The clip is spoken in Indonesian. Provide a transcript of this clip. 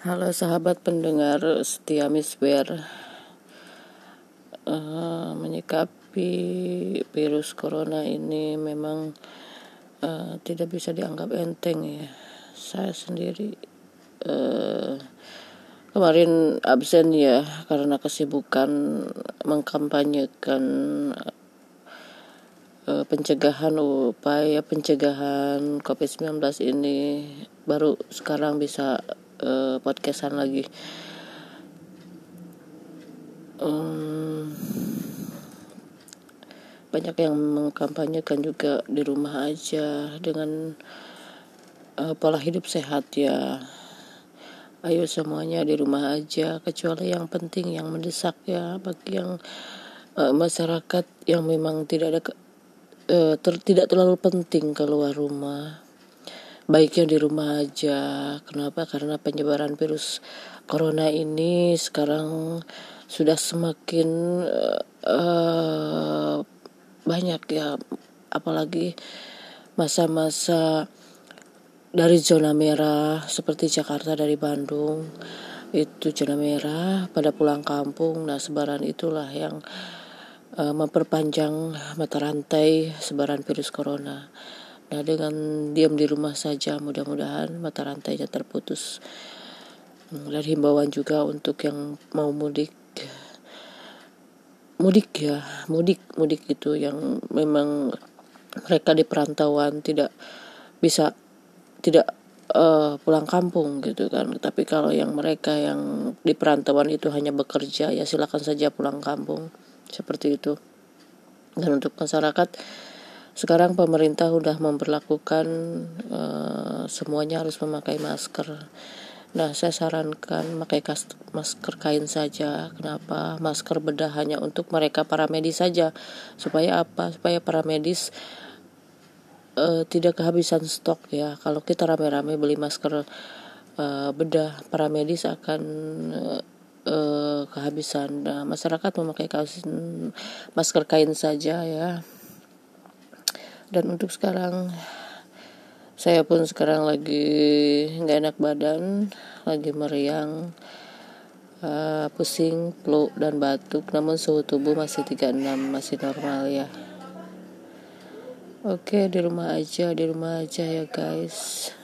Halo sahabat pendengar setia Misber uh, Menyikapi virus corona ini memang uh, tidak bisa dianggap enteng ya. Saya sendiri uh, kemarin absen ya karena kesibukan mengkampanyekan uh, pencegahan upaya pencegahan COVID-19 ini. Baru sekarang bisa uh, podcastan lagi. Um, banyak yang mengkampanyekan juga di rumah aja dengan uh, pola hidup sehat ya. Ayo semuanya di rumah aja kecuali yang penting yang mendesak ya bagi yang uh, masyarakat yang memang tidak ada uh, ter, tidak terlalu penting keluar rumah baiknya di rumah aja. Kenapa? Karena penyebaran virus corona ini sekarang sudah semakin uh, banyak ya, apalagi masa-masa dari zona merah seperti Jakarta dari Bandung itu zona merah pada pulang kampung. Nah sebaran itulah yang uh, memperpanjang mata rantai sebaran virus corona. Nah dengan diam di rumah saja mudah-mudahan mata rantainya terputus. Hmm, dan himbauan juga untuk yang mau mudik. Mudik ya mudik mudik itu yang memang mereka di perantauan tidak bisa tidak uh, pulang kampung gitu kan. Tapi kalau yang mereka yang di perantauan itu hanya bekerja ya silakan saja pulang kampung. Seperti itu. Dan untuk masyarakat sekarang pemerintah sudah memperlakukan uh, semuanya harus memakai masker. Nah, saya sarankan pakai masker kain saja. Kenapa? Masker bedah hanya untuk mereka para medis saja. Supaya apa? Supaya para medis uh, tidak kehabisan stok ya. Kalau kita rame-rame beli masker uh, bedah, para medis akan uh, kehabisan. Nah, masyarakat memakai kaos masker kain saja ya dan untuk sekarang saya pun sekarang lagi nggak enak badan lagi meriang uh, pusing flu dan batuk. Namun suhu tubuh masih 36 masih normal ya. Oke di rumah aja di rumah aja ya guys